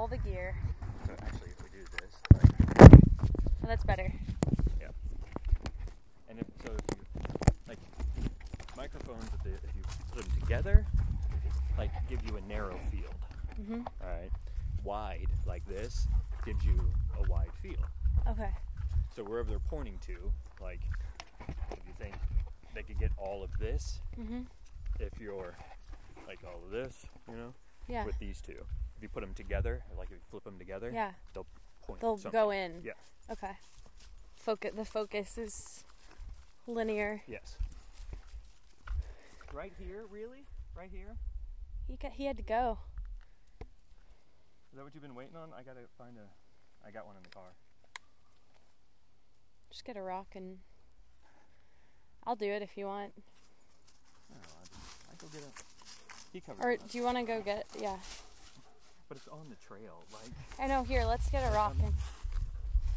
all the gear. So actually, if we do this, like, Oh, that's better. Yeah. And if so, if you like microphones, if, they, if you put them together, like give you a narrow field. Mm-hmm. All right, wide like this gives you a wide field. Okay. So wherever they're pointing to, like if you think they could get all of this, Mhm. if you're like all of this, you know, Yeah. with these two, if you put them together, like if you flip them together, Yeah. they'll point. They'll something. go in. Yeah. Okay. Focus. The focus is linear. Yes. Right here, really? Right here? He got, he had to go. Is that what you've been waiting on? I gotta find a. I got one in the car. Just get a rock and I'll do it if you want. I don't know. I, I go get a. He covered Or do you want to go get? Yeah. But it's on the trail. Like, I know. Here, let's get a um, rock. And,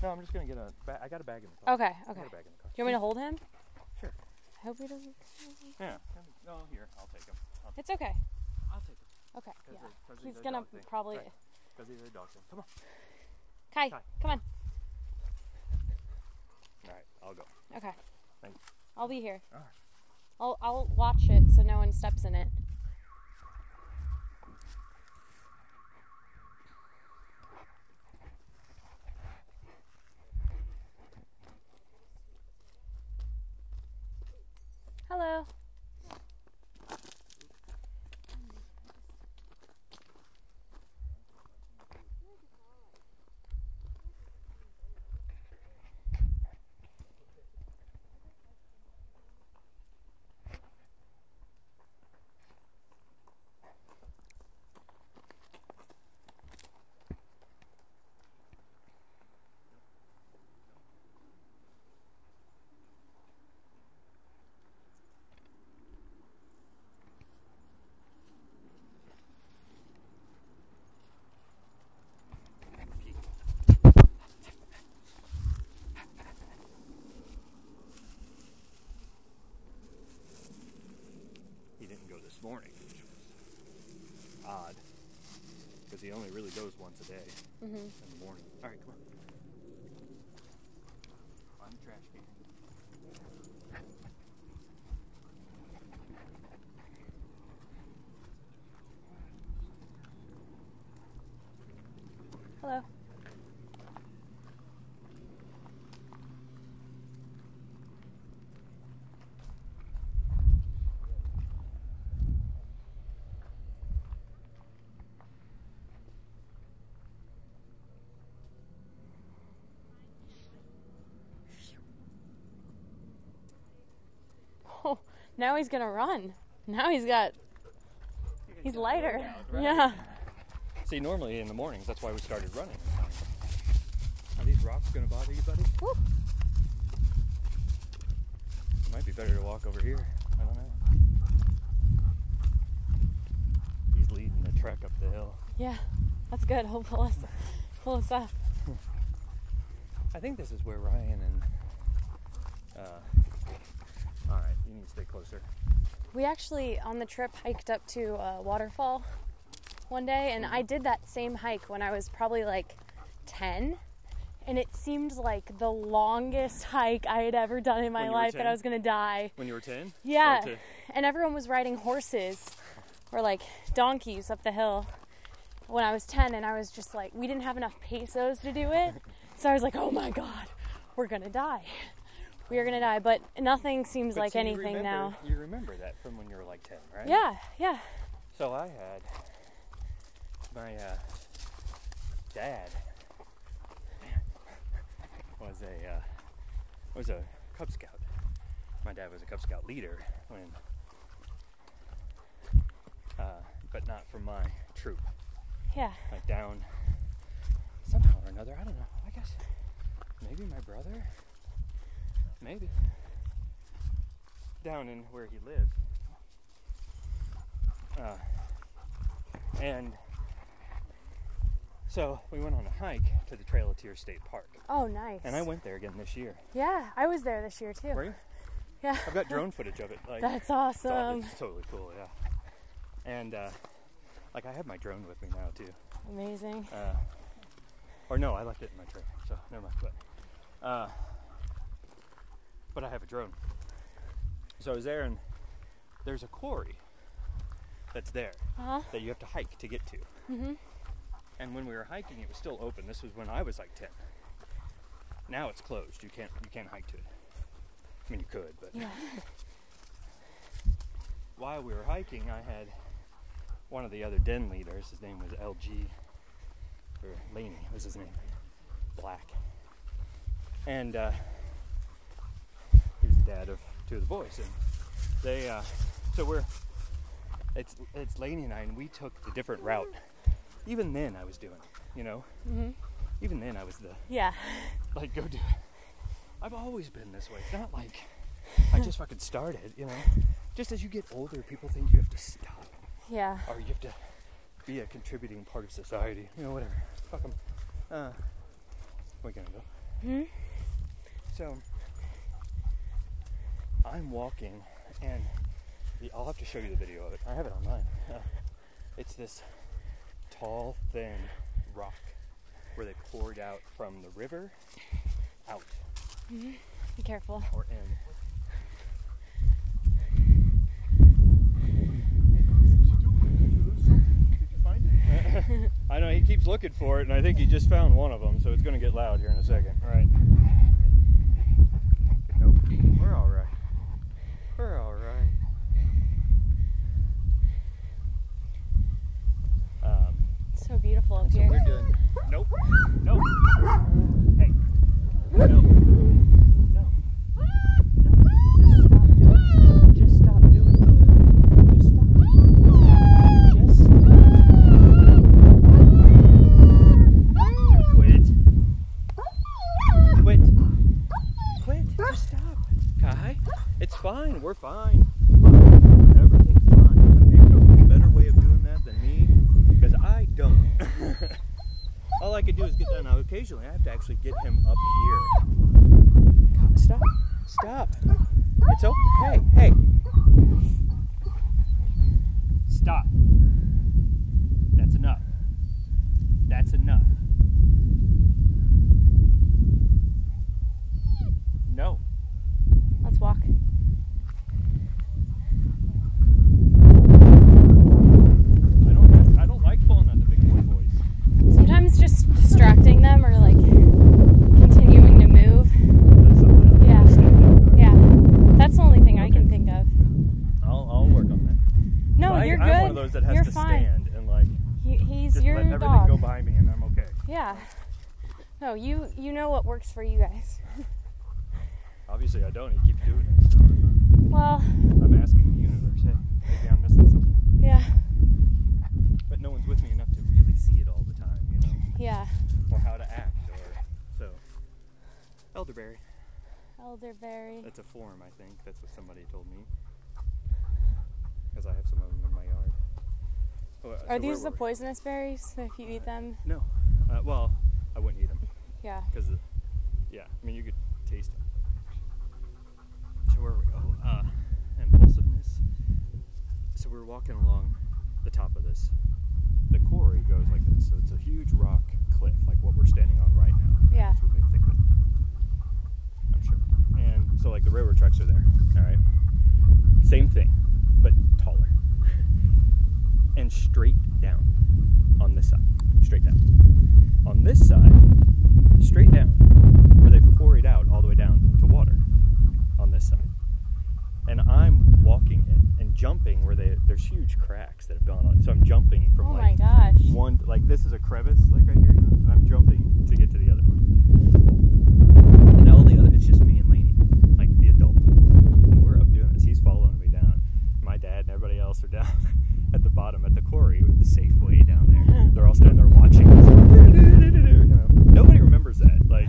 no, I'm just gonna get a. Ba- I got a bag in the car. okay. I Okay. got a bag in the car. Do you want me to hold him? Sure. I hope he doesn't. Yeah. No, here. I'll take him. I'll, It's okay. I'll take him. Okay. Yeah. 'cause He's gonna probably. Right. Because he's a dog thing. Come on. Kai, Kai. come on. All right. I'll go. Okay. Thanks. I'll be here. All right. I'll I'll watch it so no one steps in it. Hello. He didn't go this morning, which was odd. Because he only really goes once a day Mm-hmm. in the morning. All right, come on. Find the trash can. Hello. Oh, now he's gonna run. Now he's got. He's lighter. Yeah. See, normally in the mornings, that's why we started running. in the morning. Are these rocks going to bother you, buddy? Woo. It might be better to walk over here. I don't know. He's leading the trek up the hill. Yeah. That's good. He'll pull us, pull us up. I think this is where Ryan and. Uh, all right, you need to stay closer. We actually, on the trip, hiked up to a waterfall one day, and I did that same hike when I was probably like 10. And it seemed like the longest hike I had ever done in my life, that I was gonna die. When you were 10? Yeah. Or And everyone was riding horses or like donkeys up the hill when I was 10, and I was just like, we didn't have enough pesos to do it. So I was like, oh my god, we're gonna die. We are gonna die. But nothing seems But like you anything remember- now. You remember that from when you were like 10, right? Yeah, yeah. So I had my uh, dad was a uh, was a Cub Scout. My dad was a Cub Scout leader when, uh, but not for my troop. Yeah. Like down somehow or another. I don't know. I guess maybe my brother. Maybe down in where he lived. Uh, and so we went on a hike to the Trail of Tears State Park. Oh, nice. And I went there again this year. Yeah, I was there this year too. Were you? Yeah. I've got drone footage of it. Like That's awesome. it's totally cool, yeah. And uh, Like I have my drone with me now too. Amazing. Uh, or no, I left it in my trailer, so never mind. But, uh, but I have a drone. So I was there, and there's a quarry that's there Uh huh. that you have to hike to get to. Mhm. And when we were hiking, it was still open. This was when I was like ten. Now it's closed. You can't you can't hike to it. I mean, you could, but Yeah. while we were hiking, I had one of the other den leaders. His name was LG, or Laney was his name, Black. And uh, he was the dad of two of the boys, and they. Uh, so we're. It's it's Laney and I, and we took the different route. Even then, I was doing, it, you know. Mhm. Even then, I was the Yeah. like go do it. I've always been this way. It's not like I just fucking started, you know. Just as you get older, people think you have to stop Yeah. or you have to be a contributing part of society, you know, whatever. Fuck 'em. Uh, we're gonna go. Hmm. So I'm walking, and the, I'll have to show you the video of it. I have it online. Uh, it's this tall, thin rock where they poured out from the river out Be careful. or in. I know he keeps looking for it, and I think he just found one of them, so it's going to get loud here in a second. All right. Nope. We're all right. We're all right. Um, So beautiful up so here. we're doing. Nope. Nope. Hey. No. No. No. Just stop doing it. Just stop doing it. Just stop. Just quit. Quit. Quit. Just stop. Kai, it's fine. We're fine. Everything's fine. You know a better way of doing that than me? Because I don't. All I can do is get down. Now, occasionally, I have to actually get him up here. Stop. Stop. It's okay. Hey, hey. Stop. That's enough. That's enough. No. Let's walk. I don't. I don't like pulling at the big boy voice. Sometimes just distracting them or like continuing to move. That's something I Yeah. understand. Yeah. That's the only thing I can think of. I'll, I'll work on that. No, I, you're I'm good. one of those that has you're to fine. stand and like He, he's just your let everything dog. go behind me, and I'm okay. Yeah. No, you you know what works for you guys. Obviously, I don't. He keeps doing it. So I'm, Well, uh, I'm asking the universe, hey, maybe I'm missing something. yeah, But no one's with me enough to really see it all the time, you know, yeah. or how to act, or so. Elderberry. Elderberry. That's a form, I think. That's what somebody told me. Because I have some of them in my yard. Oh, uh, so Are these the poisonous berries? If you eat them, No. Uh, well, I wouldn't eat them. yeah. Because, yeah, I mean, you could taste it. So where we go? Uh, impulsiveness. So we're walking along the top of this. The quarry goes like this. So it's a huge rock cliff, like what we're standing on right now. Yeah. That's what they think of. I'm sure. And so, like, the railroad tracks are there. All right. Same thing, but taller. and straight down on this side. Straight down. On this side, straight down, they've out all the way down to water on this side. And I'm walking it and jumping where they there's huge cracks that have gone on. So I'm jumping from Oh my like gosh. one like this is a crevice like right here, you know, and I'm jumping to get to the other one. And all the other it's just me and Laney, like the adult. And we're up doing this. He's following me down. My dad and everybody else are down at the bottom at the quarry with the safe way down there. They're all standing there watching us. You know, Nobody remembers that. Like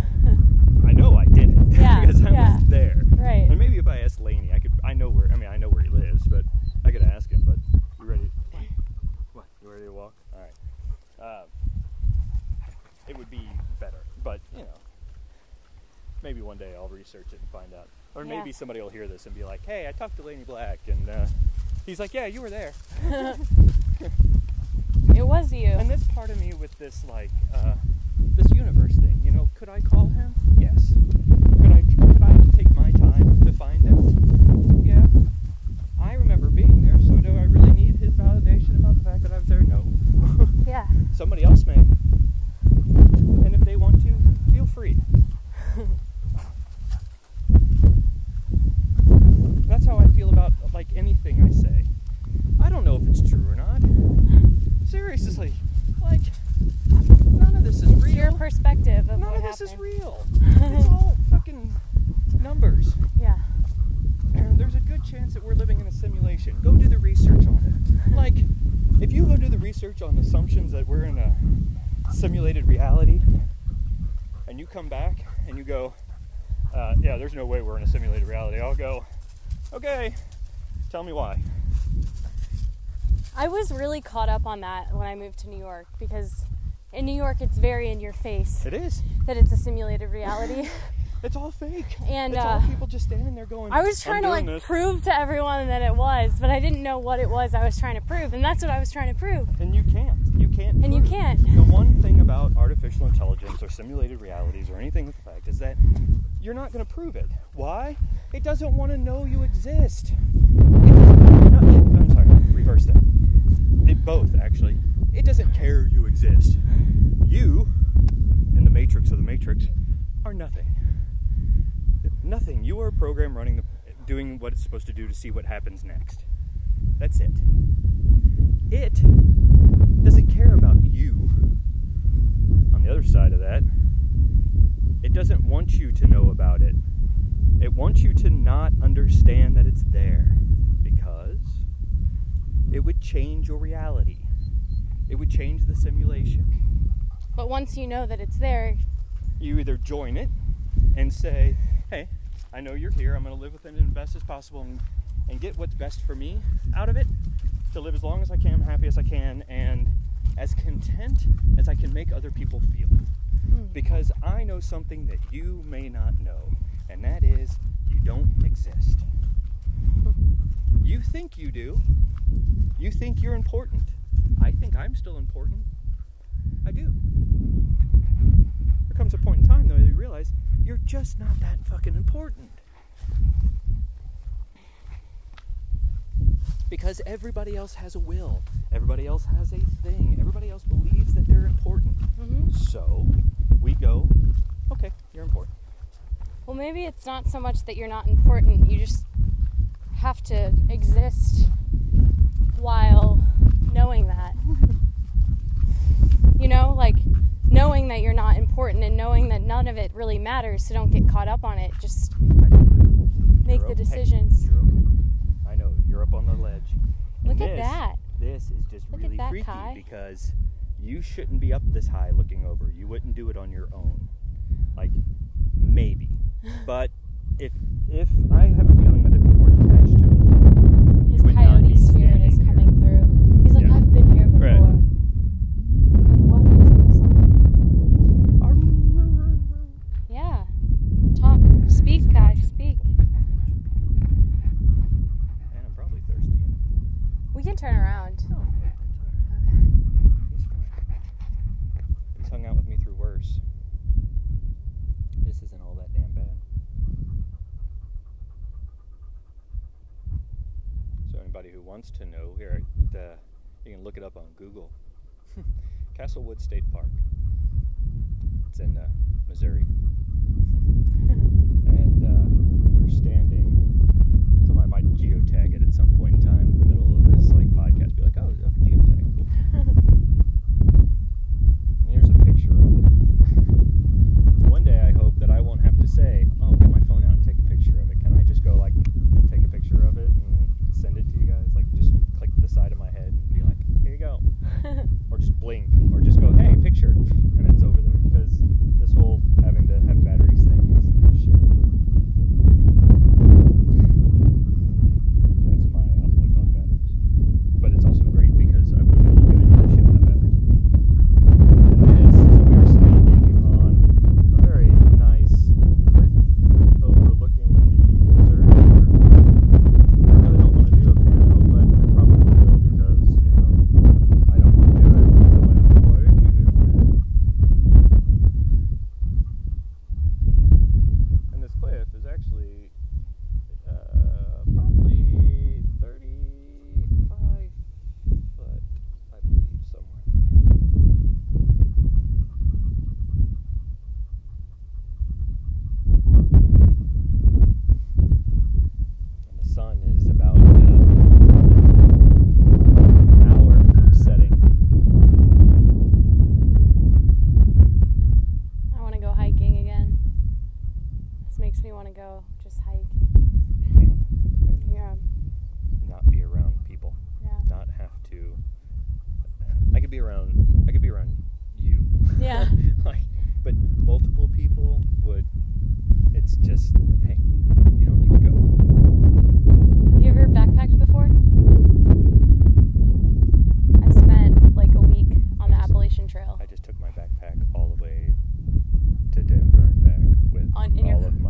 I know I did it Yeah, because I yeah. was there. Right. And maybe if I asked Laney, I could. I know where. I mean, I know where he lives, but I could ask him. But you ready? What? You ready to walk? All right. Uh, it would be better, but you know, maybe one day I'll research it and find out. Or Yeah. maybe somebody will hear this and be like, "Hey, I talked to Laney Black," and uh, he's like, "Yeah, you were there." It was you. And this part of me with this like uh, this universe thing, you know, could I call him? Yes. Could I could I take my time to find him? Yeah. I remember being there, so do I really need his validation about the fact that I was there? No. yeah. Somebody else may. And if they want to, feel free. That's how I feel about like anything I say. I don't know if it's true or not. Seriously, like none of this is real. Your perspective of none of this happened. is real. it's all fucking numbers. Yeah. There's a good chance that we're living in a simulation. Go do the research on it. Like, if you go do the research on assumptions that we're in a simulated reality, and you come back and you go, uh, yeah, there's no way we're in a simulated reality, I'll go, okay, tell me why. I was really caught up on that when I moved to New York because in New York it's very in your face It is. that it's a simulated reality. It's all fake. And, it's uh, all people just standing there going. I was "I'm trying to like this." prove to everyone that it was, but I didn't know what it was I was trying to prove, and that's what I was trying to prove. And you can't. You can't. And you can't. The one thing about artificial intelligence or simulated realities or anything with the fact is that you're not going to prove it. Why? It doesn't want to know you exist. It doesn't, not, I'm sorry. Reverse that. It both actually. It doesn't care you exist. You, in the matrix of the matrix, are nothing. Nothing. You are a program running the, doing what it's supposed to do to see what happens next. That's it. It doesn't care about you. On the other side of that, it doesn't want you to know about it. It wants you to not understand that it's there because it would change your reality. It would change the simulation. But once you know that it's there, You either join it and say, hey, I know you're here. I'm going to live within it as best as possible and, and get what's best for me out of it to live as long as I can, happy as I can, and as content as I can make other people feel. Hmm. Because I know something that you may not know, and that is you don't exist. Hmm. You think you do. You think you're important. I think I'm still important. I do. There comes a point in time, though, you realize you're just not that fucking important. Because everybody else has a will, everybody else has a thing, everybody else believes that they're important. Mhm. So we go, okay, you're important. well, maybe it's not so much that you're not important. You just have to exist while knowing that. You know, like knowing that you're not important and knowing that none of it really matters, so don't get caught up on it. Just make You're the okay. decisions. Okay. I know, you're up on the ledge. And Look at this- that. This is just Look really that, freaky Kai. because you shouldn't be up this high looking over. You wouldn't do it on your own. Like maybe. but if if I have a feeling that if you weren't attached to me, His you would not coyote be spirit is standing here. coming through. He's like, Yeah. I've been here before. Right. Like, what is this on? Yeah. Talk. Speak, Kai. Speak. And I'm probably thirsty. We can turn around. No, it's alright. Okay. He's fine. He's hung out with me through worse. This isn't all that damn bad. So anybody who wants to know, here, uh, you can look it up on Google. Castlewood State Park. It's in uh, Missouri. and uh, we're standing. Somebody might geotag it at some point in time in the middle of this like podcast. Be like, oh, oh geotag. Here's a picture of it.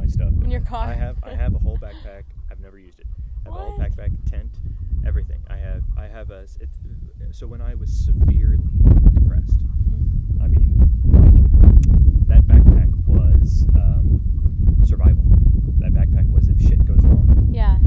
my stuff in, your car. I have I have a whole backpack. I've never used it. I have what? a whole backpack, tent, everything. I have I have a it, so when I was severely depressed, mm-hmm. I mean that backpack was um, survival. That backpack was if shit goes wrong. Yeah.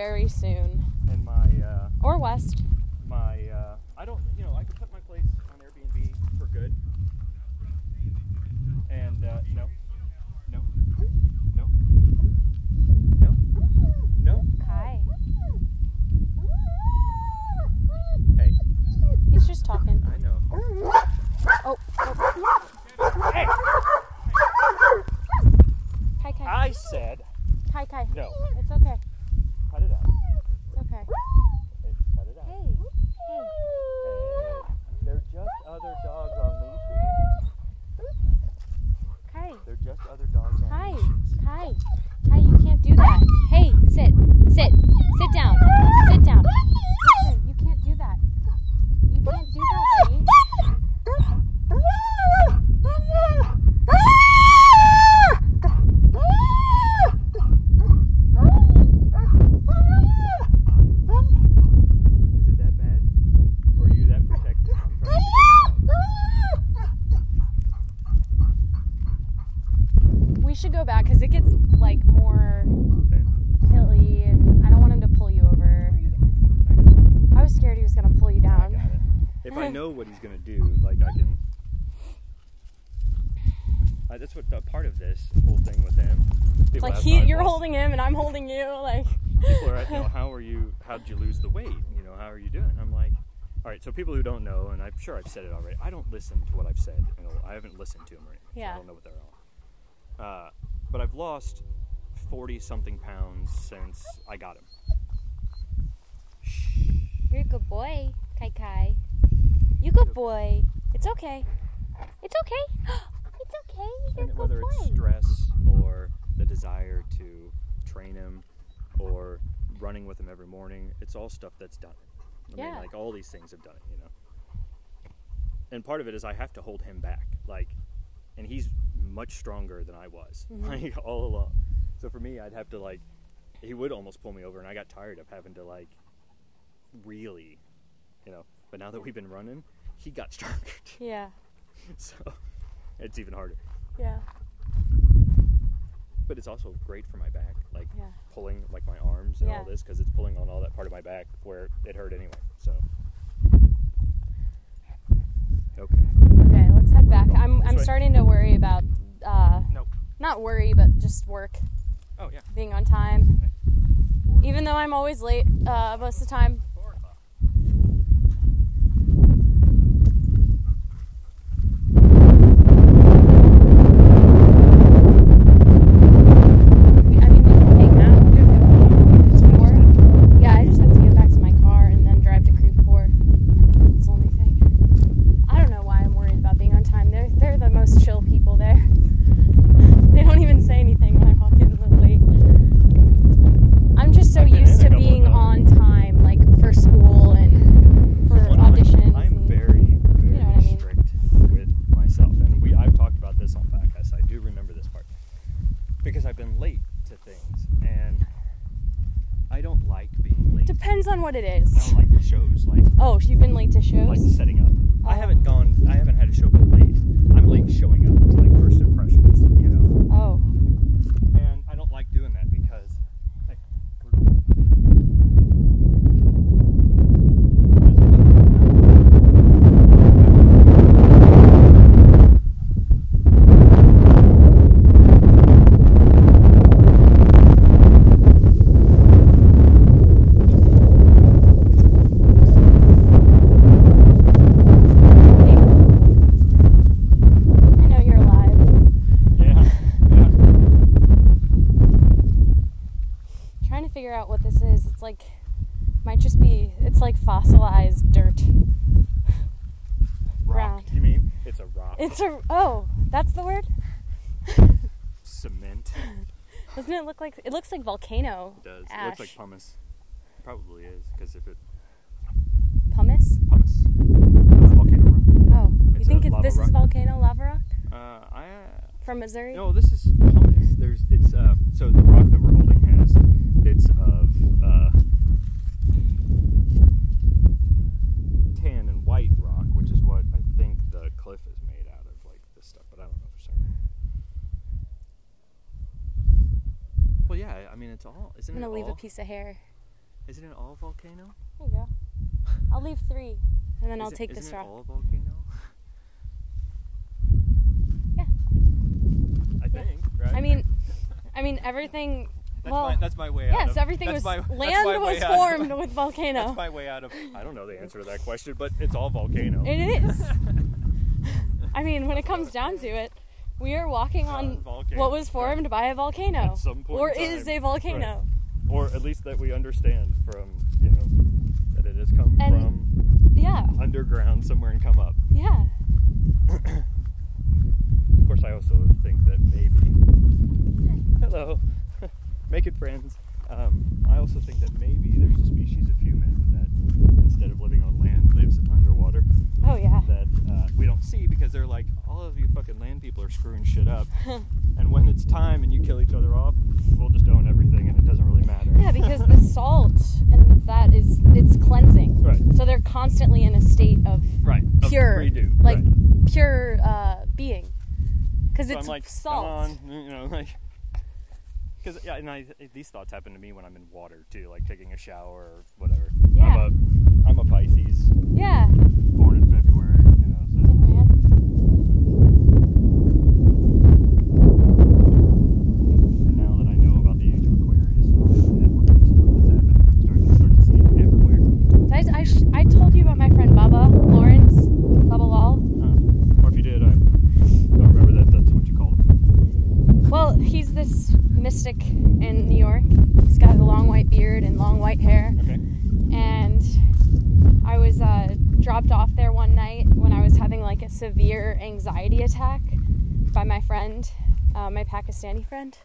very soon. scared he was gonna pull you down. I if I know what he's gonna do, like I can. Uh, that's what part of this whole thing with him. like he, you're holding him and I'm holding you. Like people are, at, you know, how are you? How did you lose the weight? You know, how are you doing? I'm like, all right. So people who don't know, and I'm sure I've said it already. I don't listen to what I've said. You know, I haven't listened to him or anything. Yeah. So I don't know what they're all. Uh, but I've lost forty something pounds since I got him. You're a good boy, Kai Kai. You're a good boy. It's okay. It's okay. it's okay. You're and a good whether boy. it's stress or the desire to train him or running with him every morning, it's all stuff that's done. I yeah. mean, like all these things have done it, you know. And part of it is I have to hold him back. Like, and he's much stronger than I was, mm-hmm. like all along. So for me, I'd have to like, he would almost pull me over, and I got tired of having to like really, you know. But now that we've been running, he got stronger. Yeah. so it's even harder. Yeah. But it's also great for my back, like yeah. pulling like my arms and yeah. all this, because it's pulling on all that part of my back where it hurt anyway. So. Okay. Okay, let's head back. I'm I'm way. starting to worry about. Uh, nope. Not worry, but just work. Oh yeah. Being on time. Even though I'm always late uh, most of the time, shows. like setting up. I Oh. haven't gone. I haven't had a show go late. I'm late showing up to like first impressions, you know. oh, And I don't like doing that because hey, we're going. I know you're alive. Yeah, yeah. Trying to figure out what this is. It's like might just be. It's like fossilized dirt. Rock. Round. You mean it's a rock? It's a. Oh, that's the word. cement. Doesn't it look like? It looks like volcano. It does. It looks like pumice. Probably is because if it Pumice. pumice, volcano rock. Oh, you It's think a it, lava this is volcano lava rock Uh, I from Missouri? no, this is pumice. There's it's uh so the rock that we're holding has bits of uh tan and white rock, which is what I think the cliff is made out of, like this stuff, but I don't know for certain. Well, yeah, I mean it's all. Isn't I'm gonna it leave all? a piece of hair. Isn't it all volcano? There you go. I'll leave three, and then I'll Isn't- take isn't this it rock. all volcano? Yeah. I think, right? I mean, I mean everything. that's well, my, that's my way out. yes, everything was my, land was out of- formed with volcano. That's my way out of. I don't know the answer to that question, but it's all volcano. It is. I mean, when it comes down to it, we are walking on what was right. formed by a volcano, At some point or is a volcano. or at least that we understand from you know that it has come And- from Yeah, underground somewhere and come up. yeah. Of course, I also think that maybe. Hello, making friends. Um, I also think that maybe there's a species of human that instead of living on land lives underwater. Oh yeah. that uh, we don't see because they're like, all of you fucking land people are screwing shit up. and when it's time and you kill each other off, we'll just own everything and it doesn't really matter. Yeah, because the salt and that is it's cleansing. Right. So they're constantly in a state of Right. of pure, redo. like right. pure uh, being. Because So it's I'm like, salt. come on, you know, like. Because yeah, and I, these thoughts happen to me when I'm in water too, like taking a shower or whatever. Yeah. I'm a, I'm a Pisces, Yeah. born in February, you know. So oh, man. and now that I know about the age of Aquarius and all the networking stuff that's happened, you start to start to see it everywhere. I, I, sh- I told you about my friend Bubba Lawrence, Bubba Lal. Uh, or if you did, I don't remember that. That's what you called him. Well, he's this mystic in New York. He's got a long white beard and long white hair. Okay. And I was uh, dropped off there one night when I was having like a severe anxiety attack by my friend, uh, my Pakistani friend.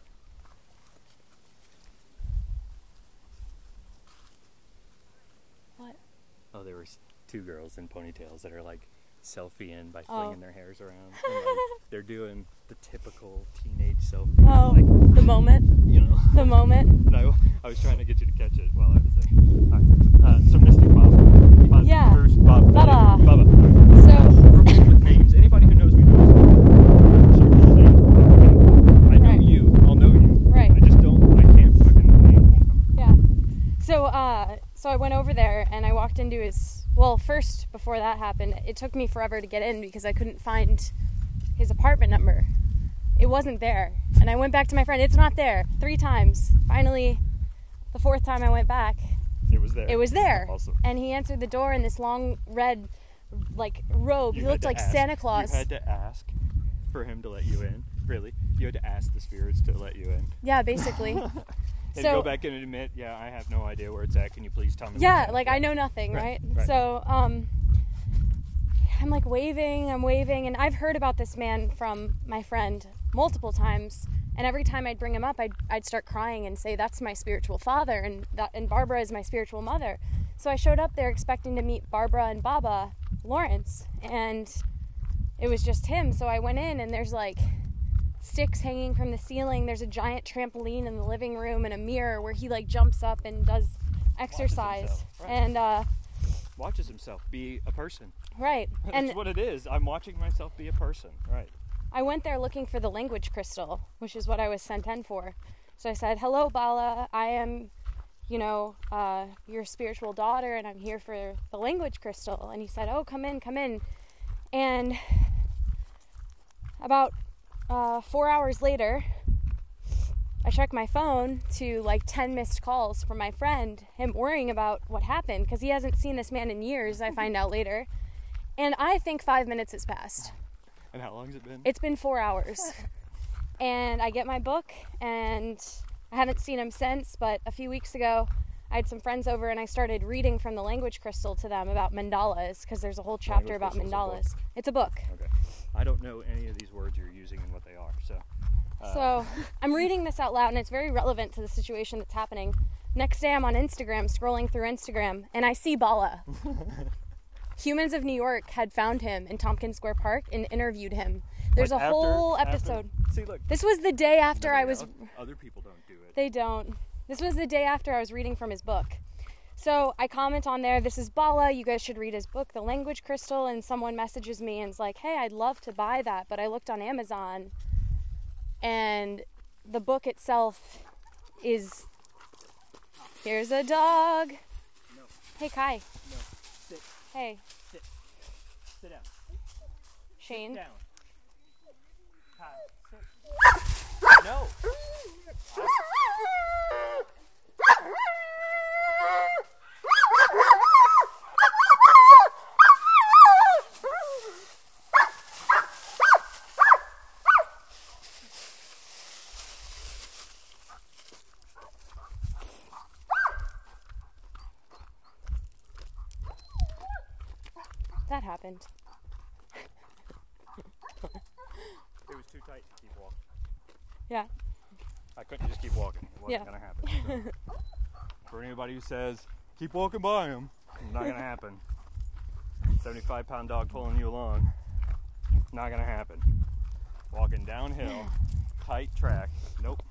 What? Oh, there were two girls in ponytails that are like selfieing by Oh. flinging their hairs around. And, like, they're doing the typical teenage self. Oh, like, the moment. You know. The moment. no, I was trying to get you to catch it while I was there. Right. Uh, so Mystic Bob. Bob. yeah. First Bob. Bubba. Bubba. So. with names. Anybody who knows me knows. Me. So like, I know right. you. I'll know you. Right. I just don't. I can't fucking name. Yeah. So uh, so I went over there and I walked into his. Well, first before that happened, it took me forever to get in because I couldn't find his apartment number. It wasn't there. And I went back to my friend, it's not there. Three times. Finally, the fourth time I went back, It was there. it was there. Awesome. And he answered the door in this long red, like, robe. You he looked like ask- Santa Claus. You had to ask for him to let you in. Really? You had to ask the spirits to let you in. Yeah, basically. And So- go back and admit, yeah, I have no idea where it's at. Can you please tell me? yeah, like? I know nothing, right? Right, right. So, um, I'm like waving, I'm waving, and I've heard about this man from my friend multiple times. And every time I'd bring him up, I'd, I'd start crying and say, "That's my spiritual father," and that, and Barbara is my spiritual mother. So I showed up there expecting to meet Barbara and Baba Lawrence, and it was just him. So I went in, and there's like sticks hanging from the ceiling. There's a giant trampoline in the living room and a mirror where he like jumps up and does exercise. right. And uh, Watches himself be a person. right, That's and what it is. I'm watching myself be a person. Right. I went there looking for the language crystal, which is what I was sent in for. So I said, "Hello, Bala. I am, you know, uh, your spiritual daughter, and I'm here for the language crystal." And he said, "Oh, come in, come in." And about uh, four hours later, I check my phone to like 10 missed calls from my friend, him worrying about what happened because he hasn't seen this man in years, I find out later. And I think five minutes has passed. And how long has it been? It's been four hours. and I get my book, and I haven't seen him since, but a few weeks ago, I had some friends over and I started reading from the language crystal to them about mandalas because there's a whole chapter Language about crystal's a mandalas. It's a book. okay. I don't know any of these words you're using and what they are. So. Uh, So I'm reading this out loud, and it's very relevant to the situation that's happening. Next day, I'm on Instagram, scrolling through Instagram, and I see Bala. Humans of New York had found him in Tompkins Square Park and interviewed him. There's like a after- whole after- episode. see, look. This was the day after I was. Other people don't do it. They don't. This was the day after I was reading from his book. So I comment on there, this is Bala, you guys should read his book, The Language Crystal, and someone messages me and is like, hey, I'd love to buy that, but I looked on Amazon and the book itself is. Here's a dog. No. Hey, Kai. No. Sit. Hey, Sit. Sit down. Shane. Down. Hi. Sit. No. That happened. It was too tight to keep walking. Yeah. I couldn't just keep walking. It wasn't Yeah. gonna happen. So. For anybody who says keep walking by him, it's not gonna happen. Seventy-five pound dog pulling you along, not gonna happen. Walking downhill, tight track, nope.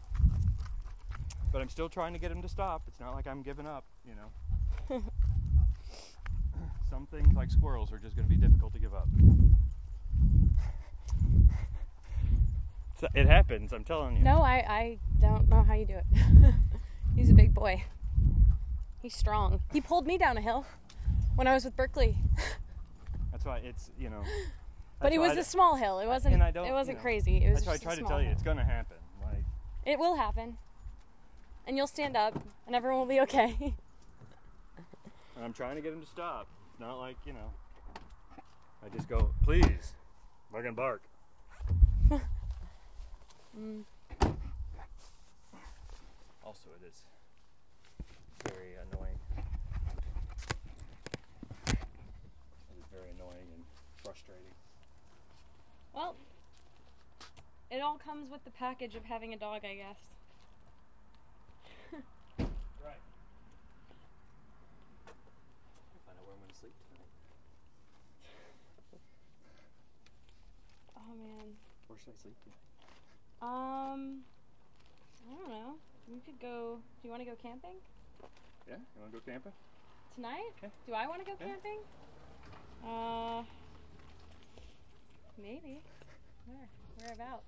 But I'm still trying to get him to stop. It's not like I'm giving up, you know. Some things like squirrels are just gonna be difficult to give up. It happens, I'm telling you. No, I, I don't know how you do it. He's a big boy. He's strong. He pulled me down a hill when I was with Berkeley. That's why it's you know. But it was I- a small hill. It wasn't. and I don't, it wasn't you know, crazy. It was That's why I try to tell you hill. it's gonna happen. Like It will happen, and you'll stand up, and everyone will be okay. and I'm trying to get him to stop. It's not like you know. I just go, please, fucking bark. Mm. Also, it is very annoying. It is very annoying and frustrating. Well, it all comes with the package of having a dog, I guess. Right. Find out where I'm gonna sleep tonight. Oh man. Where should I sleep tonight? Um, I don't know. We could go. Do you want to go camping Yeah, you wanna go camping? tonight? Yeah. Do I want to go Yeah. camping? Uh, maybe. Where? Where about?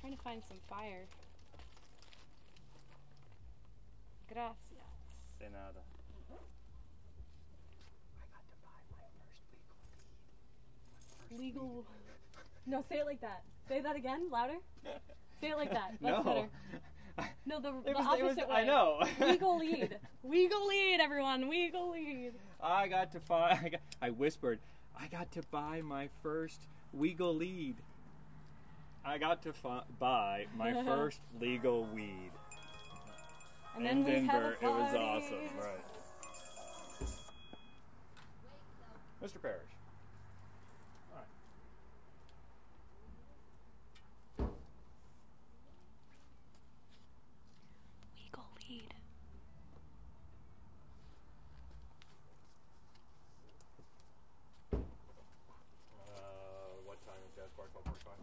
Trying to find some fire. Gracias. Say nada. I got to buy my first legal lead. First Legal. No, say it like that. Say that again, louder. Say it like that. No. That's better. No, the, the was- opposite was- way. I know. Legal lead. Legal lead, everyone. Legal lead. I got to buy. I, got, I whispered, I got to buy my first legal lead. I got to fi- buy my first legal weed. And in then we had Denver. It was awesome, right? Mr. Parrish. All right. Legal lead. Uh, what time is Jazz Bar? Twelve forty-five.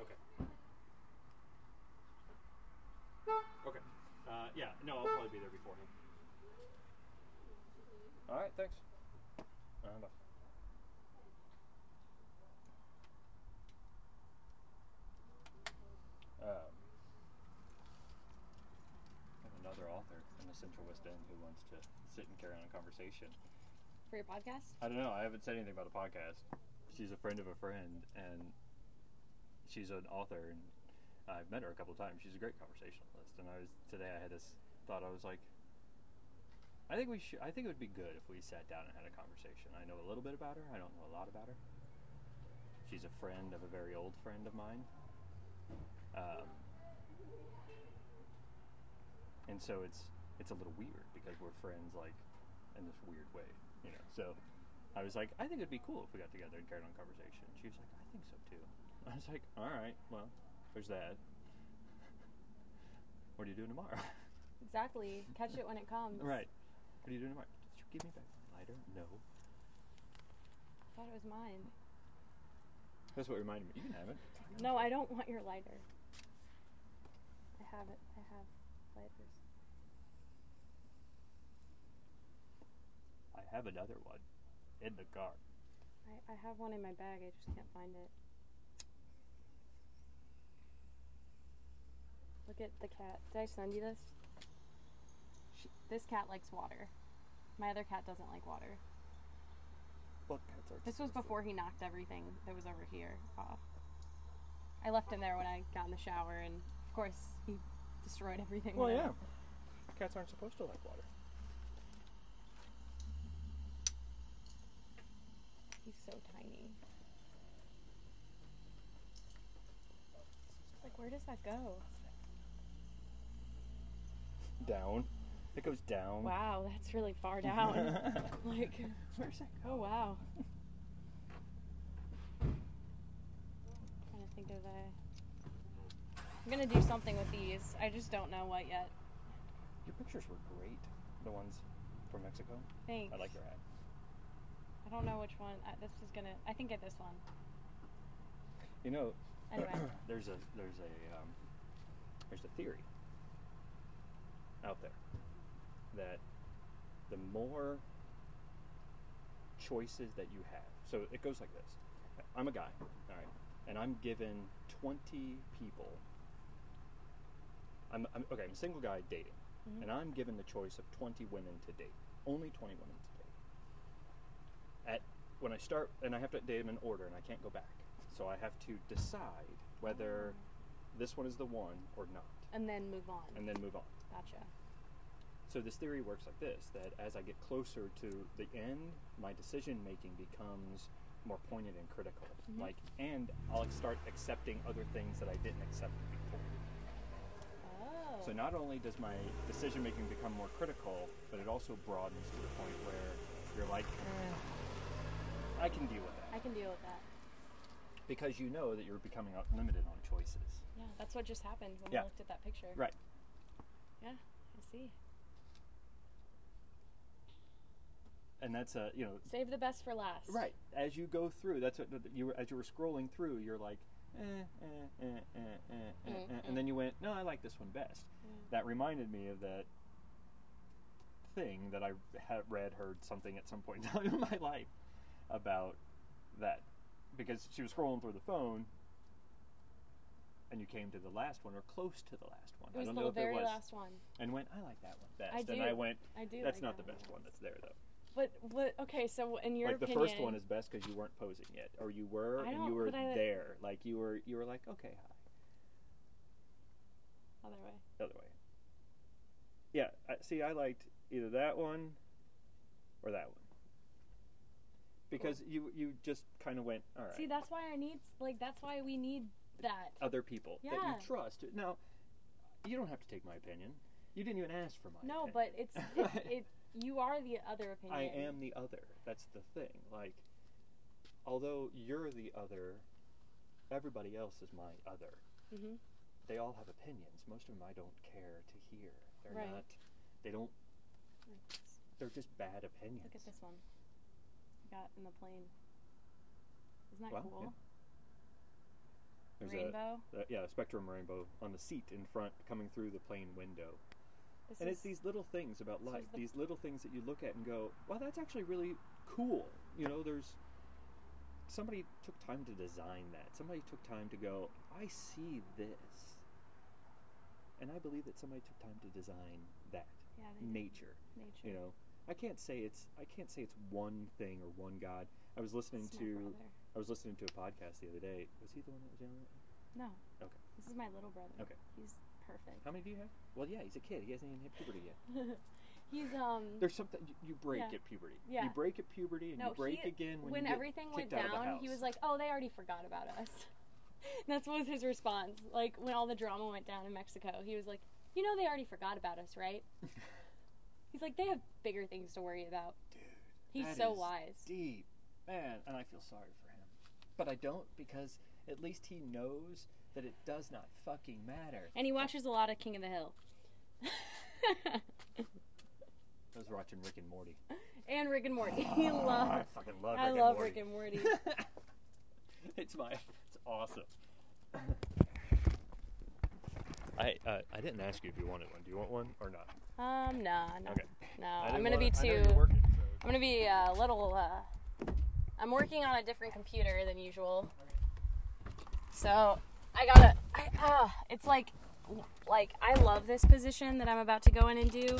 Okay. Okay. Uh, yeah. No, I'll probably be there before him. All right. Thanks. Uh, bye. Um, I have another author in the Central West End who wants to sit and carry on a conversation. For your podcast? I don't know. I haven't said anything about the podcast. She's a friend of a friend, and she's an author, and I've met her a couple of times. She's a great conversationalist, and I was today. I had this thought. I was like, I think we should. I think it would be good if we sat down and had a conversation. I know a little bit about her. I don't know a lot about her. She's a friend of a very old friend of mine. Um, and so it's it's a little weird because we're friends like in this weird way, you know. So I was like, I think it'd be cool if we got together and carried on conversation. She was like, I think so too. I was like, all right, well, there's that. what are you doing tomorrow? Exactly. Catch it when it comes. right. What are you doing tomorrow? Did you give me back my lighter? No. I thought it was mine. That's what reminded me. You can have it. No, I don't want your lighter. I have it. I have lighters. Have another one in the car. I, I have one in my bag. I just can't find it. Look at the cat. Did I send you this? She, this cat likes water. My other cat doesn't like water. Well, cats are This was before he knocked everything that was over here off. I left him there when I got in the shower, and of course he destroyed everything. Well, yeah. Cats aren't supposed to like water. He's so tiny. Like, where does that go? Down. It goes down. Wow, that's really far down. like, Where's that oh wow. trying to think of a. I'm gonna do something with these. I just don't know what yet. Your pictures were great. The ones from Mexico. Thanks. I like your hat. I don't know which one. Uh, this is gonna. I think get this one. You know, Anyway. there's a there's a um, there's a theory out there that the more choices that you have, so it goes like this: I'm a guy, all right, and I'm given 20 people. I'm, I'm okay. I'm a single guy dating, Mhm. and I'm given the choice of 20 women to date. Only 20 women to when I start, and I have to date them in order, and I can't go back. So I have to decide whether this one is the one or not, And then move on. and then move on. gotcha. So this theory works like this: that as I get closer to the end, my decision making becomes more pointed and critical. Mhm. Like, and I'll start accepting other things that I didn't accept before. Oh. So not only does my decision making become more critical, but it also broadens to the point where you're like, eh, I can deal with that. I can deal with that. because you know that you're becoming limited on choices. Yeah, that's what just happened when Yeah. we looked at that picture. Right. Yeah, I see. And that's a you know Save the best for last. right as you go through. That's what you were as you were scrolling through. You're like, eh, eh, eh, eh, eh, eh, Mm, eh, mm. and then you went, no, I like this one best. Mm. That reminded me of that thing that I had read, heard something at some point time in my life about that because she was scrolling through the phone and you came to the last one or close to the last one. It I was don't the know if very it was. last one. And went, I like that one best. I And do. I went, I do. that's like not that the best one that's there though. But what? Okay, so in your opinion. like the opinion, first one is best because you weren't posing yet, or you were and you were I- there. Like you were, you were like, okay, hi. other way. Other way. Yeah. See, I liked either that one or that one because you you just kind of went, all right. See, that's why I need like that's why we need that. other people that you trust. Now, you don't have to take my opinion. You didn't even ask for my opinion. No, opinion. but it's it, it. You are the other opinion. I am the other. That's the thing. Like, although you're the other, everybody else is my other. hmm They all have opinions. Most of them I don't care to hear. They're Right. not. They don't. They're just bad opinions. Look at this one. Got in the plane. Isn't that Wow, cool? yeah. There's Rainbow. A, uh, yeah, a spectrum rainbow on the seat in front, coming through the plane window. This and is, it's these little things about life, the- these little things that you look at and go, "Wow, that's actually really cool." You know, there's somebody took time to design that. Somebody took time to go, "I see this," and I believe that somebody took time to design that yeah, they did. nature. nature. You know, I can't say it's I can't say it's one thing or one God. I was listening my to. I was listening to a podcast the other day. Was he the one that was yelling? at me? No. Okay. This is my little brother. Okay. He's perfect. How many do you have? Well, yeah, he's a kid. He hasn't even hit puberty yet. He's um. There's something you, you break Yeah. at puberty. Yeah. You break at puberty and no, you break he, again when, when everything went kicked out of the down. He was like, "Oh, they already forgot about us." That's what was his response. Like when all the drama went down in Mexico, he was like, "You know, they already forgot about us, right?" He's like, "They have bigger things to worry about." Dude, He's so is wise. Deep, man, and I feel sorry for him, but I don't because at least he knows that it does not fucking matter. And he watches a lot of King of the Hill. I was watching Rick and Morty. and Rick and Morty. He I loves. fucking love. I Rick love and Morty. Rick and Morty. it's my. It's awesome. I uh, I didn't ask you if you wanted one. Do you want one or not? Um, nah, no, Okay. no. I I'm gonna be wanna- I know too. working, so- I'm gonna be a little. Uh, I'm working on a different computer than usual, so I gotta. I, uh, it's like, like I love this position that I'm about to go in and do,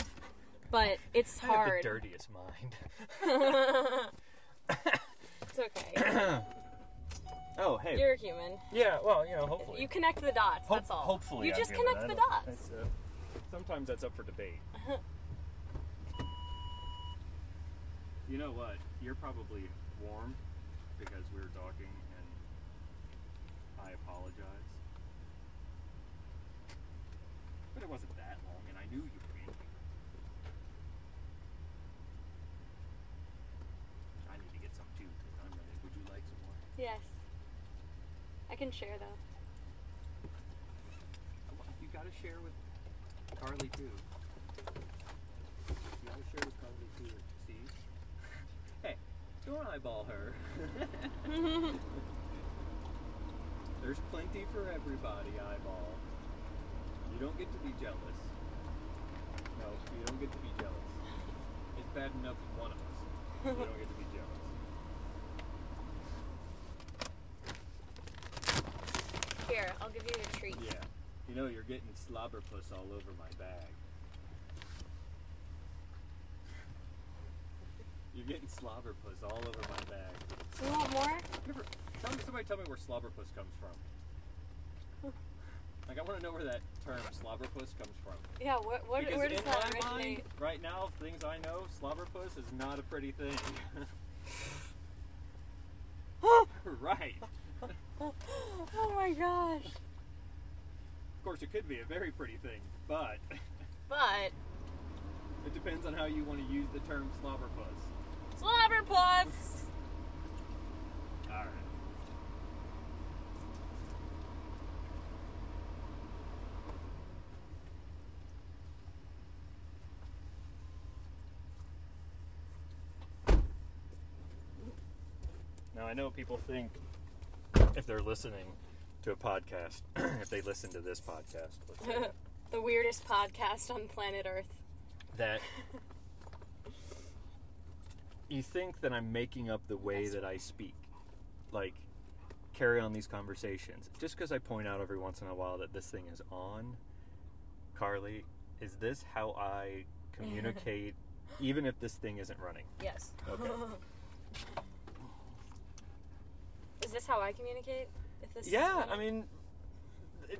but it's I have hard. the dirtiest mind. it's okay. oh, hey. You're a human. yeah, well, you know, hopefully. You connect the dots. Hope- that's all. Hopefully, you I'm just connect the dots. it's, uh, sometimes that's up for debate. you know what? You're probably warm because we were talking, and I apologize. But it wasn't that long, and I knew you were angry. I need to get some too. 'cause I'm ready. Would you like some more? Yes. I can share though. You gotta share with Carly too. You gotta share with Carly too. See? Hey, don't eyeball her. There's plenty for everybody, eyeball. You don't get to be jealous. No, you don't get to be jealous. It's bad enough with one of us. You don't get to be jealous. Here, I'll give you a treat. Yeah. You know, you're getting slobberpuss all over my bag. You're getting slobberpuss all over my bag. You want more? Never, tell me, somebody tell me where slobberpuss comes from. Like, I want to know where that term slobberpuss comes from. Yeah. What? what where does that my mind, right now, things I know, slobberpuss is not a pretty thing. right. Oh my gosh. Of course, it could be a very pretty thing, but But it depends on how you want to use the term slobberpuss. slobberpuss. All right. Now I know people think if they're listening to a podcast, if they listen to this podcast, the weirdest podcast on planet Earth. that you think that I'm making up the way that I speak. Like, carry on these conversations. Just because I point out every once in a while that this thing is on, Carly, is this how I communicate, even if this thing isn't running? Yes. Okay. Is this how I communicate? If this Yeah? I mean,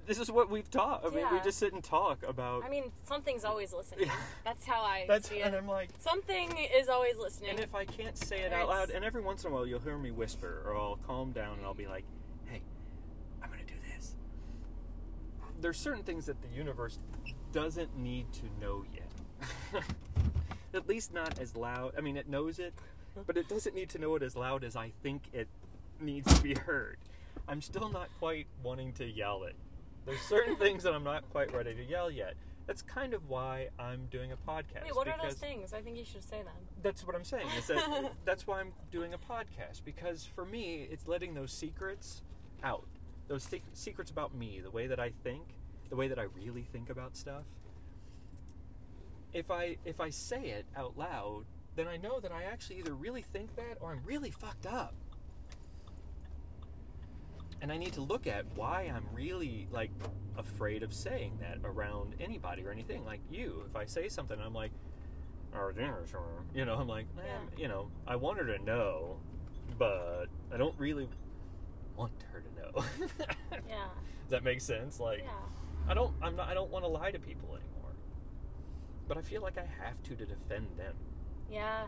this is what we've talked. I mean, we just sit and talk about. I mean, something's always listening. Yeah. That's how I that's see and. I'm like, Something is always listening. and if I can't say it out loud, and every once in a while you'll hear me whisper, or I'll calm down and I'll be like, "Hey, I'm gonna do this." There's certain things that the universe doesn't need to know yet. At least not as loud. I mean, it knows it, but it doesn't need to know it as loud as I think it needs to be heard. I'm still not quite wanting to yell it. There's certain things that I'm not quite ready to yell yet. That's kind of why I'm doing a podcast. Wait, what are those things? I think you should say them. that's what I'm saying. Is that that's why I'm doing a podcast because for me, it's letting those secrets out. Those se- secrets about me, the way that I think, the way that I really think about stuff. If I if I say it out loud, then I know that I actually either really think that or I'm really fucked up. And I need to look at why I'm really like afraid of saying that around anybody or anything. Like you, if I say something, I'm like, "Our dinner, sure." You know, I'm like, eh, you know, I want her to know, but I don't really want her to know. Yeah. Does that make sense? Like, Yeah. I don't, I'm not, I don't want to lie to people anymore. But I feel like I have to to defend them. Yeah.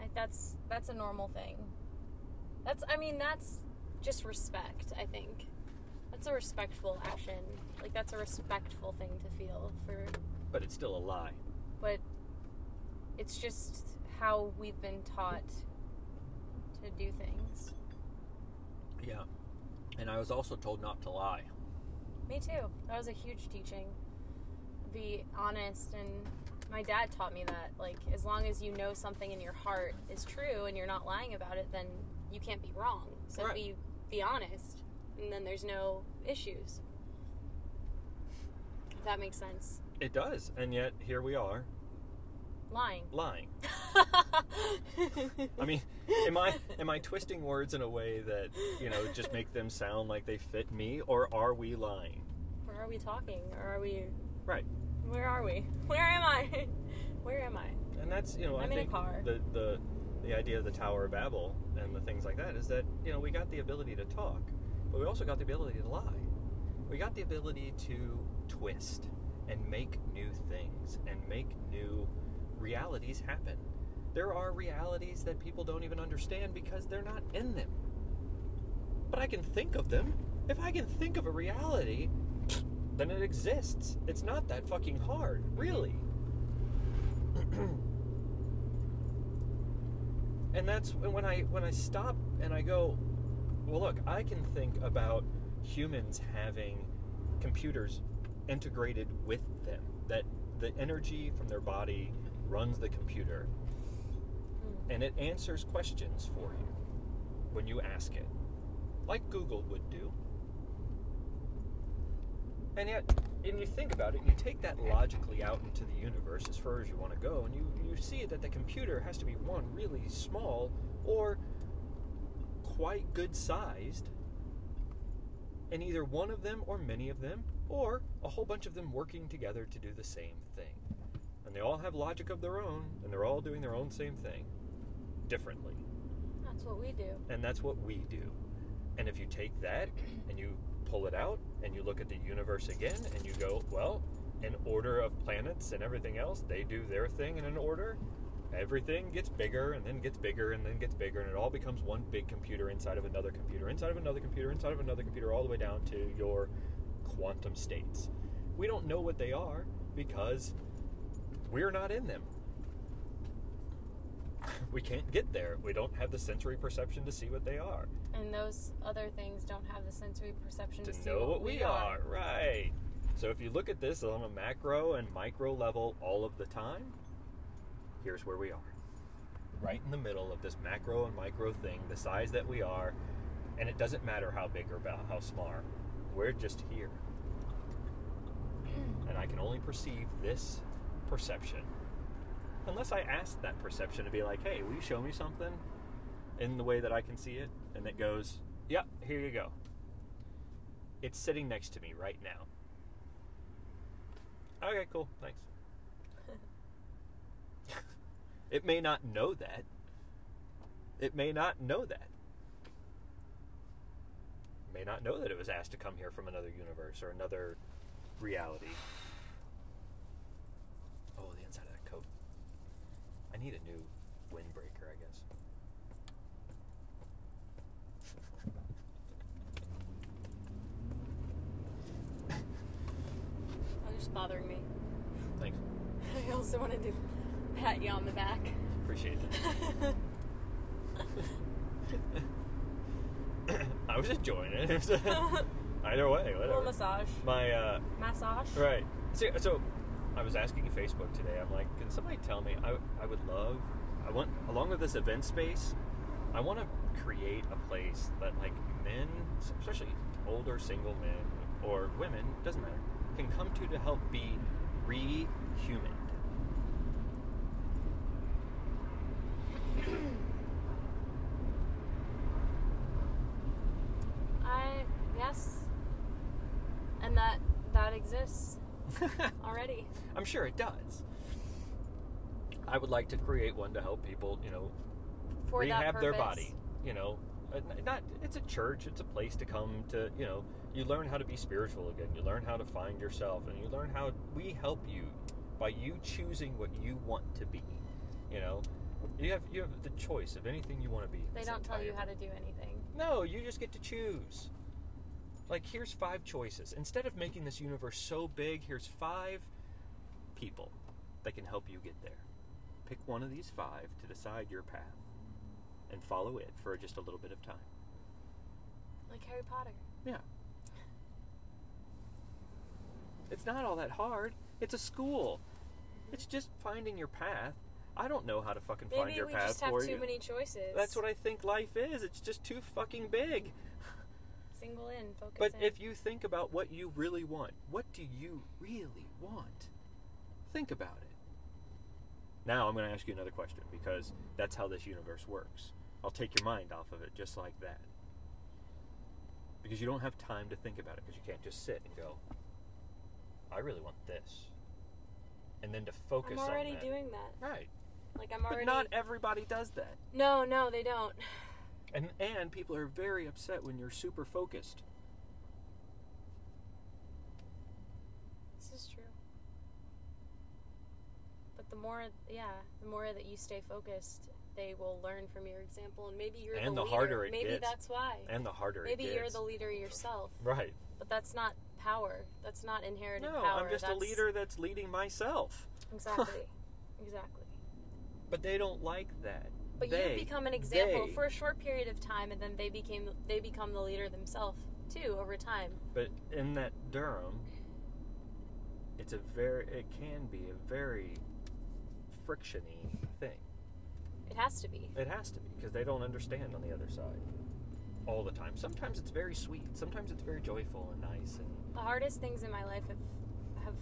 I, that's that's a normal thing. That's I mean that's just respect, I think. That's a respectful action. Like that's a respectful thing to feel for But it's still a lie. but it's just how we've been taught to do things. Yeah. And I was also told not to lie. Me too. That was a huge teaching. Be honest and my dad taught me that like as long as you know something in your heart is true and you're not lying about it then you can't be wrong. So Right. be be honest and then there's no issues. If that makes sense. It does. And yet, here we are, Lying. lying. I mean, am I am I twisting words in a way that you know just make them sound like they fit me, or are we lying? Where are we talking? Or are we Right. where are we? Where am I? Where am I? And that's you know I I'm in a think car. the the the idea of the Tower of Babel and the things like that is that you know we got the ability to talk, but we also got the ability to lie. We got the ability to twist and make new things and make new realities happen. There are realities that people don't even understand because they're not in them. But I can think of them. If I can think of a reality, then it exists. It's not that fucking hard, really. and that's when I when I stop and I go, well, look, I can think about humans having computers integrated with them. That the energy from their body runs the computer, hmm. and it answers questions for you when you ask it, like Google would do. And yet, and you think about it, you take that logically out into the universe as far as you want to go, and you, you see that the computer has to be one really small or quite good sized, and either one of them or many of them, or a whole bunch of them working together to do the same thing. And they all have logic of their own, and they're all doing their own same thing differently. That's what we do. And that's what we do. And if you take that and you pull it out and you look at the universe again and you go, well, an order of planets and everything else, they do their thing in an order. Everything gets bigger and then gets bigger and then gets bigger, and it all becomes one big computer inside of another computer, inside of another computer, inside of another computer, all the way down to your quantum states. We don't know what they are because we're not in them. We can't get there. We don't have the sensory perception to see what they are. And those other things don't have the sensory perception to, to see know what we are. Right. So if you look at this on a macro and micro level all of the time, here's where we are. Right in the middle of this macro and micro thing, the size that we are, and it doesn't matter how big or about how small. We're just here. And I can only perceive this perception. Unless I ask that perception to be like, hey, will you show me something in the way that I can see it? And it goes, Yeah, here you go. It's sitting next to me right now. Okay, cool. Thanks. it may not know that. It may not know that. It may not know that it was asked to come here from another universe or another reality. Oh, the inside of that coat. I need a new windbreaker, I guess. That was just bothering me. Thanks. I also wanted to pat you on the back. Appreciate that. I was enjoying it. Either way, little whatever. massage. My uh, Massage. right. So, so I was asking Facebook today. I'm like, can somebody tell me? I I would love. I want along with this event space. I want to create a place that like men, especially older single men or women, doesn't matter, can come to to help be re-human. I yes. And that that exists already. I'm sure it does. I would like to create one to help people, you know, For rehab their body. You know, Uh, not it's a church. It's a place to come to. You know, you learn how to be spiritual again. You learn how to find yourself, and you learn how we help you by you choosing what you want to be. You know, you have you have the choice of anything you want to be. They don't tell you how to do anything. no, you just get to choose. Like, here's five choices. Instead of making this universe so big, here's five people that can help you get there. Pick one of these five to decide your path and follow it for just a little bit of time. Like Harry Potter. Yeah. It's not all that hard. It's a school. It's just finding your path. I don't know how to fucking find Maybe your we path just have for too you. many choices. That's what I think life is. It's just too fucking big. Single in, focus But in. if you think about what you really want, what do you really want? Think about it. Now I'm going to ask you another question because that's how this universe works. I'll take your mind off of it just like that. Because you don't have time to think about it because you can't just sit and go, I really want this. And then to focus I'm already on that. doing that. Right. Like I'm already But not everybody does that. No, no, they don't. And and people are very upset when you're super focused. This is true. But the more, yeah, the more that you stay focused, they will learn from your example, and maybe you're And the, the harder it maybe gets. that's why. And the harder it is. maybe you're the leader yourself, Right. but that's not power. That's not inherited No, power. I'm just a leader that's leading myself. Exactly. exactly. But they don't like that. But They- you become an example they- for a short period of time, and then they became they become the leader themselves too over time. But in that Durham, it's a very, it can be a very frictiony thing. It has to be. It has to be because they don't understand on the other side all the time. Sometimes it's very sweet. Sometimes it's very joyful and nice. And The hardest things in my life have have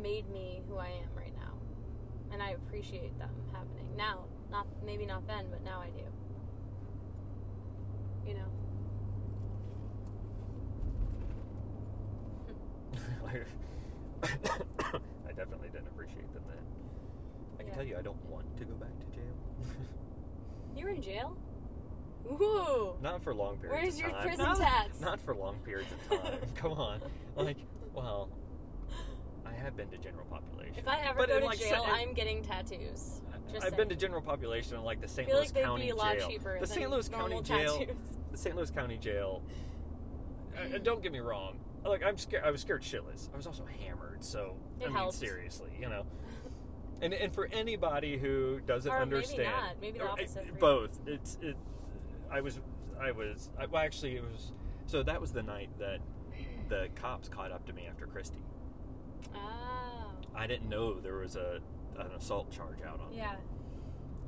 made me who I am right now, and I appreciate them happening now. Not maybe not then, but now I do. You know. I definitely didn't appreciate them then. I can Yeah. tell you, I don't want to go back to jail. You were in jail. Ooh. Not for long periods Where's of your prison not, tats? Not for long periods of time. Come on. Like, well, I have been to general population. If I ever But go to like, jail, I'm getting tattoos. Just I've been to general population in like the St. Louis like County be a lot Jail. cheaper the St. Louis County Jail. tattoos. The St. Louis County Jail. uh, uh, don't get me wrong. Like I'm scared. I was scared shitless. I was also hammered. So It I mean, helped. seriously, you know. And and for anybody who doesn't Or maybe understand, not. Maybe the opposite for both. It's it. I was I was I, well actually it was so that was the night that the cops caught up to me after Christie. Oh. I didn't know there was a an assault charge out on me. Yeah.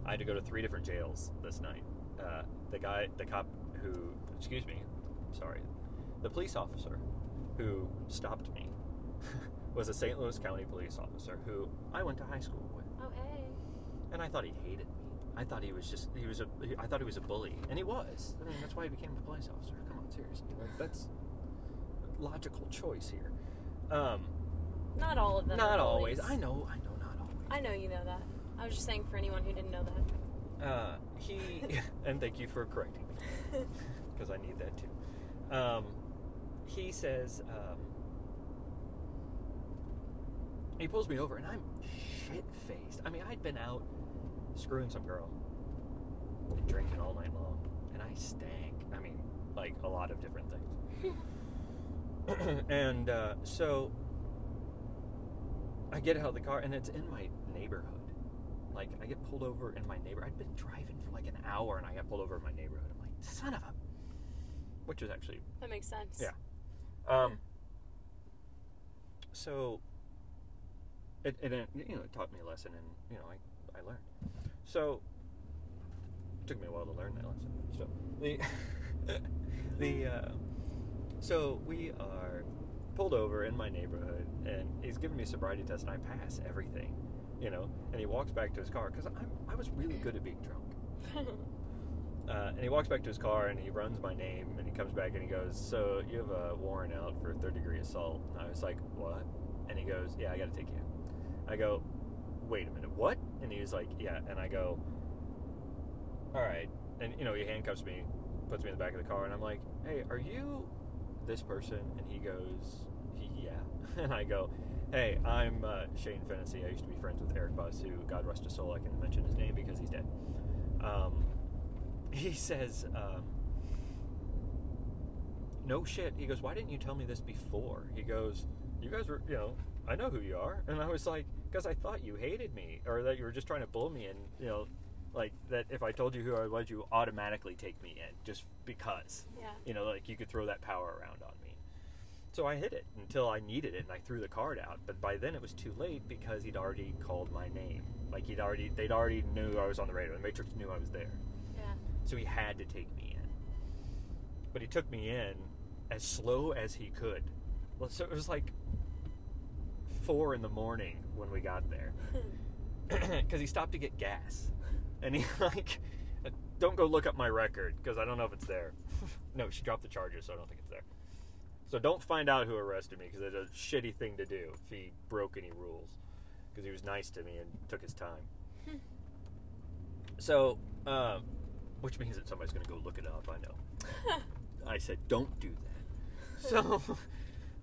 I had to go to three different jails this night. Uh, the guy, the cop who, excuse me, sorry, the police officer who stopped me was a St. Louis County police officer who I went to high school with. Oh hey. And I thought he hated me. I thought he was just he was a I thought he was a bully, and he was. I mean, that's why he became a police officer. Come on, seriously, like, that's a logical choice here. Um, Not all of them. not always. bullies. I know. I know. Not always. I know you know that. I was just saying for anyone who didn't know that. Uh, he and thank you for correcting me because I need that too. Um, he says um, he pulls me over and I'm shit faced. I mean, I'd been out screwing some girl and drinking all night long, and I stank. I mean, like a lot of different things. and uh, so I get out of the car and it's in my neighborhood. Like I get pulled over in my neighbor. I'd been driving for like an hour and I got pulled over in my neighborhood. I'm like, son of a, which is actually That makes sense. Yeah. um. So it, it uh, you know it taught me a lesson and you know I I learned. So it took me a while to learn that lesson. So the the uh, so we are pulled over in my neighborhood and he's giving me a sobriety test and I pass everything, you know. And he walks back to his car because I was really good at being drunk. Uh, and he walks back to his car and he runs my name and he comes back and he goes, "So you have a warrant out for third degree assault?" And I was like, "What?" And he goes, "Yeah, I got to take you." In." I go, "Wait a minute, what?" And he was like, "Yeah." And I go, "All right." And you know, he handcuffs me, puts me in the back of the car, and I'm like, "Hey, are you this person?" And he goes, "Yeah." And I go, "Hey, I'm uh, Shane Fennessy. I used to be friends with Eric Buss, who, God rest his soul, I can mention his name because he's dead." Um, he says, um, "No shit." He goes, "Why didn't you tell me this before?" He goes, "You guys were, you know, I know who you are," and I was like, "Because I thought you hated me, or that you were just trying to blow me, and you know, like that if I told you who I was, you automatically take me in just because, Yeah. you know, like you could throw that power around on me." So I hid it until I needed it, and I threw the card out. But by then it was too late because he'd already called my name. Like he'd already, they'd already knew I was on the radio. The Matrix knew I was there. Yeah. So he had to take me in. But he took me in as slow as he could. Well, so it was like four in the morning when we got there. Because he stopped to get gas. And he, like, don't go look up my record because I don't know if it's there. no, she dropped the charges, so I don't think it's there. So don't find out who arrested me because it's a shitty thing to do if he broke any rules. Because he was nice to me and took his time. So, um, which means that somebody's going to go look it up. I know. I said, don't do that. So,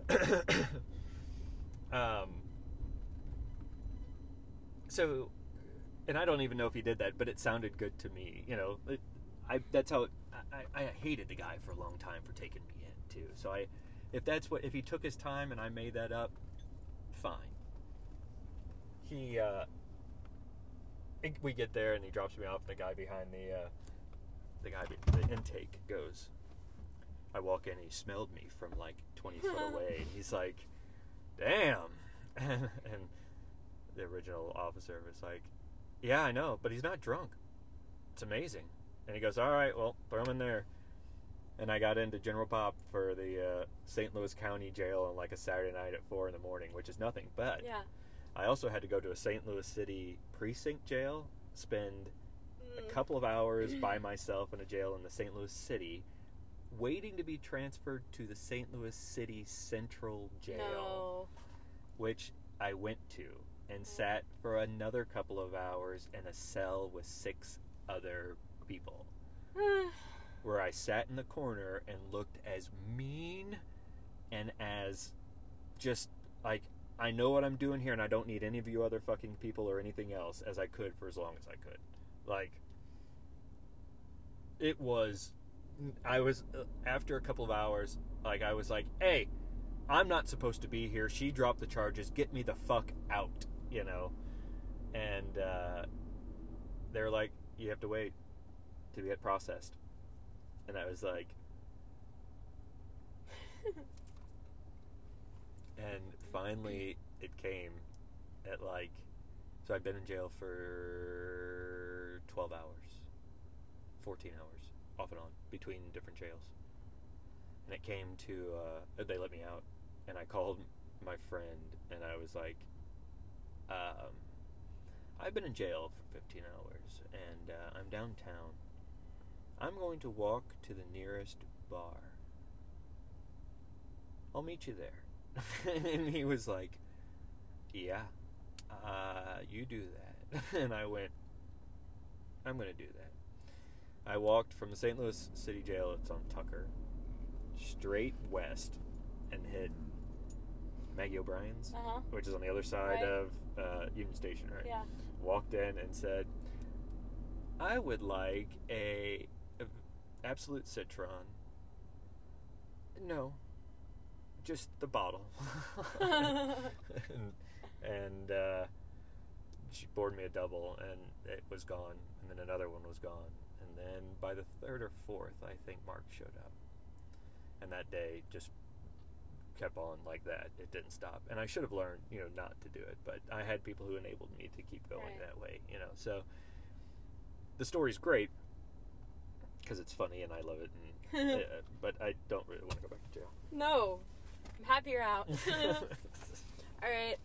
um, so, and I don't even know if he did that, but it sounded good to me. You know, it, I that's how it, I, I hated the guy for a long time for taking me in too. So I, if that's what if he took his time and I made that up, fine. He, uh, we get there and he drops me off. And the guy behind the, uh, the guy be- the intake goes. I walk in. And he smelled me from like twenty foot away. and He's like, "Damn," and the original officer was like, "Yeah, I know, but he's not drunk. It's amazing." And he goes, "All right, well, throw him in there." And I got into General Pop for the uh, St. Louis County Jail on like a Saturday night at four in the morning, which is nothing. But Yeah. I also had to go to a St. Louis City precinct jail, spend a Mm. couple of hours by myself in a jail in the St. Louis City, waiting to be transferred to the St. Louis City Central Jail, No. which I went to and mm. sat for another couple of hours in a cell with six other people where I sat in the corner and looked as mean and as just like I know what I'm doing here and I don't need any of you other fucking people or anything else as I could for as long as I could. Like it was I was uh, after a couple of hours like I was like, "Hey, I'm not supposed to be here. She dropped the charges. Get me the fuck out," you know. And uh they're like, "You have to wait to get processed." And I was like, and finally it came at like, so I've been in jail for 12 hours, 14 hours, off and on, between different jails. And it came to, uh, they let me out, and I called my friend, and I was like, um, I've been in jail for 15 hours and uh, I'm downtown. I'm going to walk to the nearest bar. I'll meet you there. and he was like, Yeah, uh, you do that. and I went, I'm going to do that. I walked from the St. Louis City Jail, it's on Tucker, straight west and hit Maggie O'Brien's, Uh huh. which is on the other side Right. of uh, Union Station, right? Yeah. Walked in and said, I would like a, a Absolut Citron. No, just the bottle. and and uh, she poured me a double, and it was gone. And then another one was gone. And then by the third or fourth, I think Mark showed up. And that day just kept on like that. It didn't stop. And I should have learned, you know, not to do it. But I had people who enabled me to keep going Right. that way, you know. So the story's great because it's funny and I love it. And, uh, but I don't really want to go back to jail. no. I'm happy you're out. All right.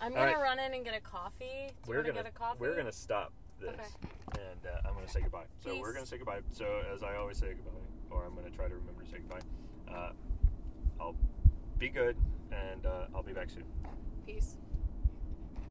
I'm gonna right. run in and get a coffee. Do we're gonna get a coffee? we're gonna stop this Okay. and uh, I'm gonna say goodbye. So we're gonna say goodbye. So as I always say goodbye, or I'm gonna try to remember to say goodbye. Uh, I'll be good and uh, I'll be back soon. Peace.